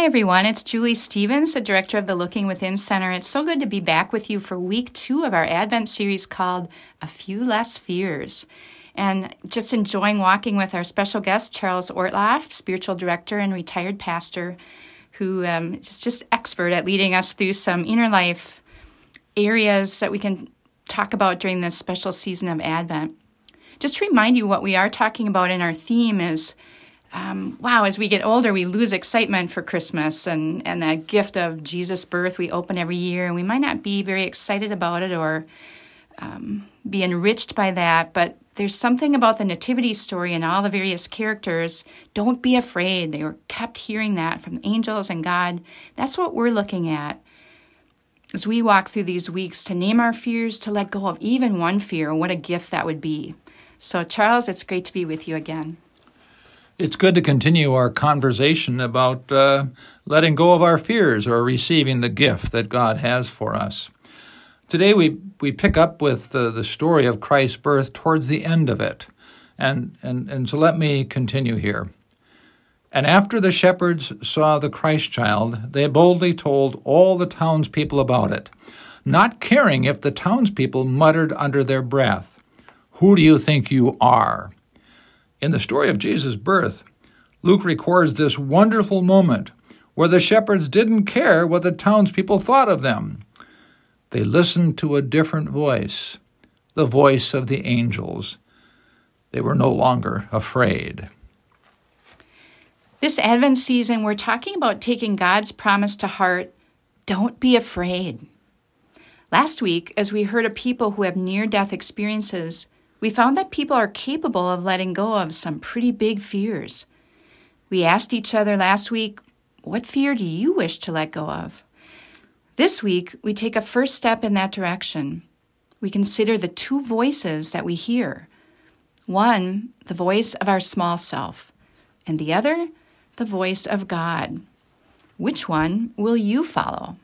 Hi, everyone. It's Julie Stevens, the director of the Looking Within Center. It's so good to be back with you for week two of our Advent series called A Few Less Fears. And just enjoying walking with our special guest, Charles Ortloff, spiritual director and retired pastor, who um, is just expert at leading us through some inner life areas that we can talk about during this special season of Advent. Just to remind you, what we are talking about in our theme is um, wow, as we get older, we lose excitement for Christmas and, and that gift of Jesus' birth we open every year, and we might not be very excited about it or um, be enriched by that, but there's something about the nativity story and all the various characters. Don't be afraid. They were kept hearing that from the angels and God. That's what we're looking at as we walk through these weeks to name our fears, to let go of even one fear. What a gift that would be. So, Charles, it's great to be with you again. It's good to continue our conversation about uh, letting go of our fears or receiving the gift that God has for us. Today we, we pick up with uh, the story of Christ's birth towards the end of it. And, and, and so let me continue here. And after the shepherds saw the Christ child, they boldly told all the townspeople about it, not caring if the townspeople muttered under their breath, Who do you think you are? In the story of Jesus' birth, Luke records this wonderful moment where the shepherds didn't care what the townspeople thought of them. They listened to a different voice, the voice of the angels. They were no longer afraid. This Advent season, we're talking about taking God's promise to heart don't be afraid. Last week, as we heard of people who have near death experiences, we found that people are capable of letting go of some pretty big fears. We asked each other last week, What fear do you wish to let go of? This week, we take a first step in that direction. We consider the two voices that we hear one, the voice of our small self, and the other, the voice of God. Which one will you follow?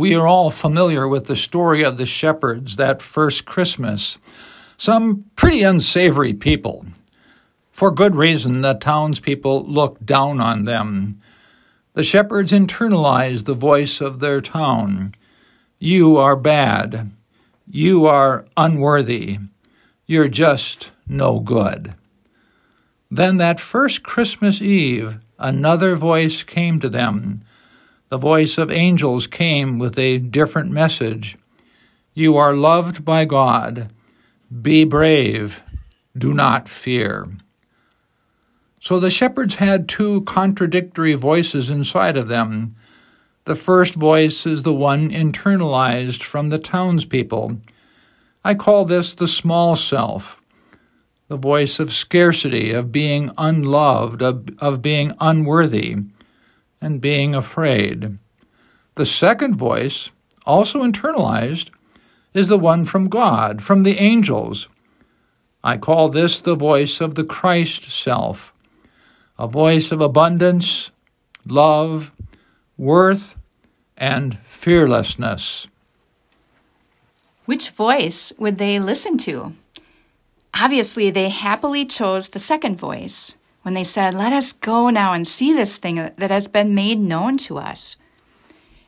We are all familiar with the story of the shepherds that first Christmas. Some pretty unsavory people. For good reason, the townspeople looked down on them. The shepherds internalized the voice of their town. You are bad. You are unworthy. You're just no good. Then that first Christmas Eve, another voice came to them the voice of angels came with a different message. You are loved by God. Be brave. Do not fear. So the shepherds had two contradictory voices inside of them. The first voice is the one internalized from the townspeople. I call this the small self, the voice of scarcity, of being unloved, of, of being unworthy and being afraid. The second voice, also internalized, is the one from God, from the angels. I call this the voice of the Christ self, a voice of abundance, love, worth, and fearlessness. Which voice would they listen to? Obviously, they happily chose the second voice when they said, Let us go now and see this thing that has been made known to us.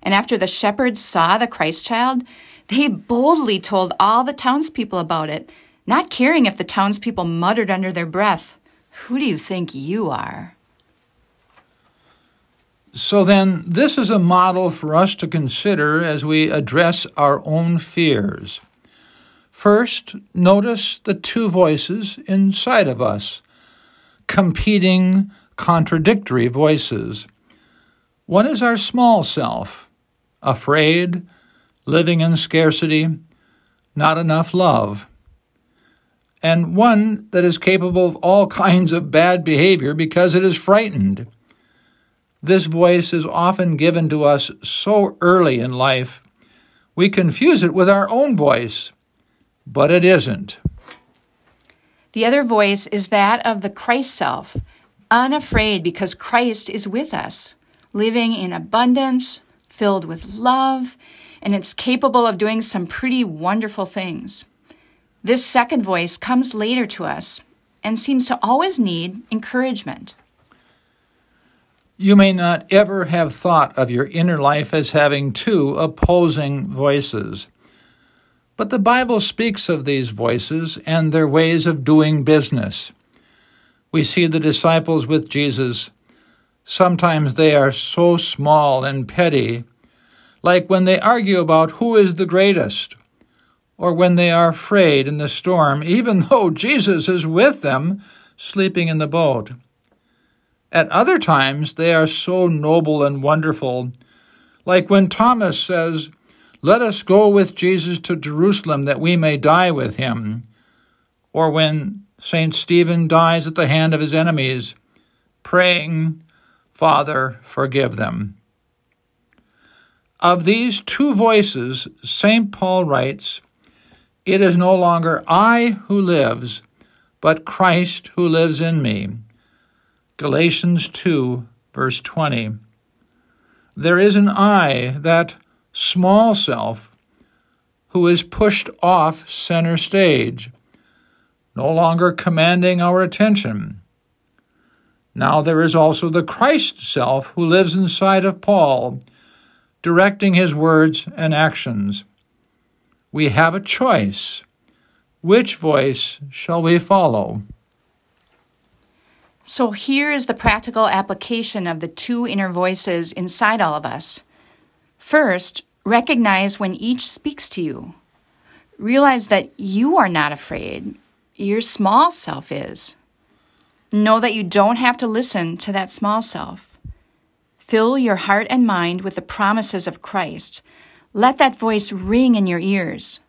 And after the shepherds saw the Christ child, they boldly told all the townspeople about it, not caring if the townspeople muttered under their breath, Who do you think you are? So then, this is a model for us to consider as we address our own fears. First, notice the two voices inside of us competing, contradictory voices. One is our small self, afraid, living in scarcity, not enough love. And one that is capable of all kinds of bad behavior because it is frightened. This voice is often given to us so early in life, we confuse it with our own voice, but it isn't. The other voice is that of the Christ self, unafraid because Christ is with us, living in abundance, filled with love, and it's capable of doing some pretty wonderful things. This second voice comes later to us and seems to always need encouragement. You may not ever have thought of your inner life as having two opposing voices. But the Bible speaks of these voices and their ways of doing business. We see the disciples with Jesus. Sometimes they are so small and petty, like when they argue about who is the greatest, or when they are afraid in the storm, even though Jesus is with them, sleeping in the boat. At other times, they are so noble and wonderful, like when Thomas says, Let us go with Jesus to Jerusalem that we may die with him, or when St. Stephen dies at the hand of his enemies, praying, Father, forgive them. Of these two voices, St. Paul writes, It is no longer I who lives, but Christ who lives in me. Galatians 2, verse 20. There is an I, that small self, who is pushed off center stage, no longer commanding our attention. Now there is also the Christ self who lives inside of Paul, directing his words and actions. We have a choice. Which voice shall we follow? So here is the practical application of the two inner voices inside all of us. First, recognize when each speaks to you. Realize that you are not afraid, your small self is. Know that you don't have to listen to that small self. Fill your heart and mind with the promises of Christ. Let that voice ring in your ears.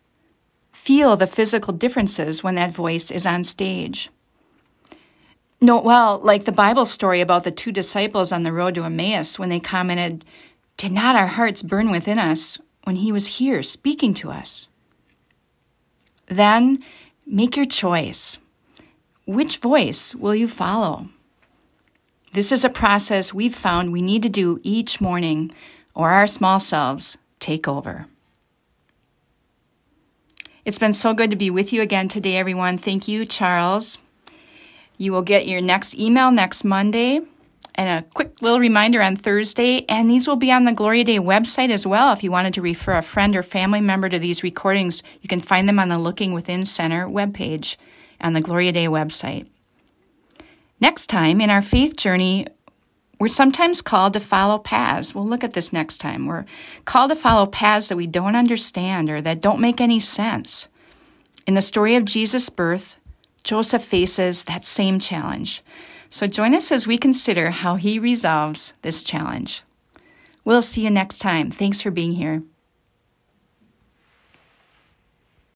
Feel the physical differences when that voice is on stage. No, well, like the Bible story about the two disciples on the road to Emmaus when they commented, Did not our hearts burn within us when he was here speaking to us? Then make your choice. Which voice will you follow? This is a process we've found we need to do each morning, or our small selves take over. It's been so good to be with you again today, everyone. Thank you, Charles. You will get your next email next Monday and a quick little reminder on Thursday. And these will be on the Gloria Dei website as well. If you wanted to refer a friend or family member to these recordings, you can find them on the Looking Within Center webpage on the Gloria Dei website. Next time in our faith journey, we're sometimes called to follow paths. We'll look at this next time. We're called to follow paths that we don't understand or that don't make any sense. In the story of Jesus' birth, Joseph faces that same challenge. So join us as we consider how he resolves this challenge. We'll see you next time. Thanks for being here.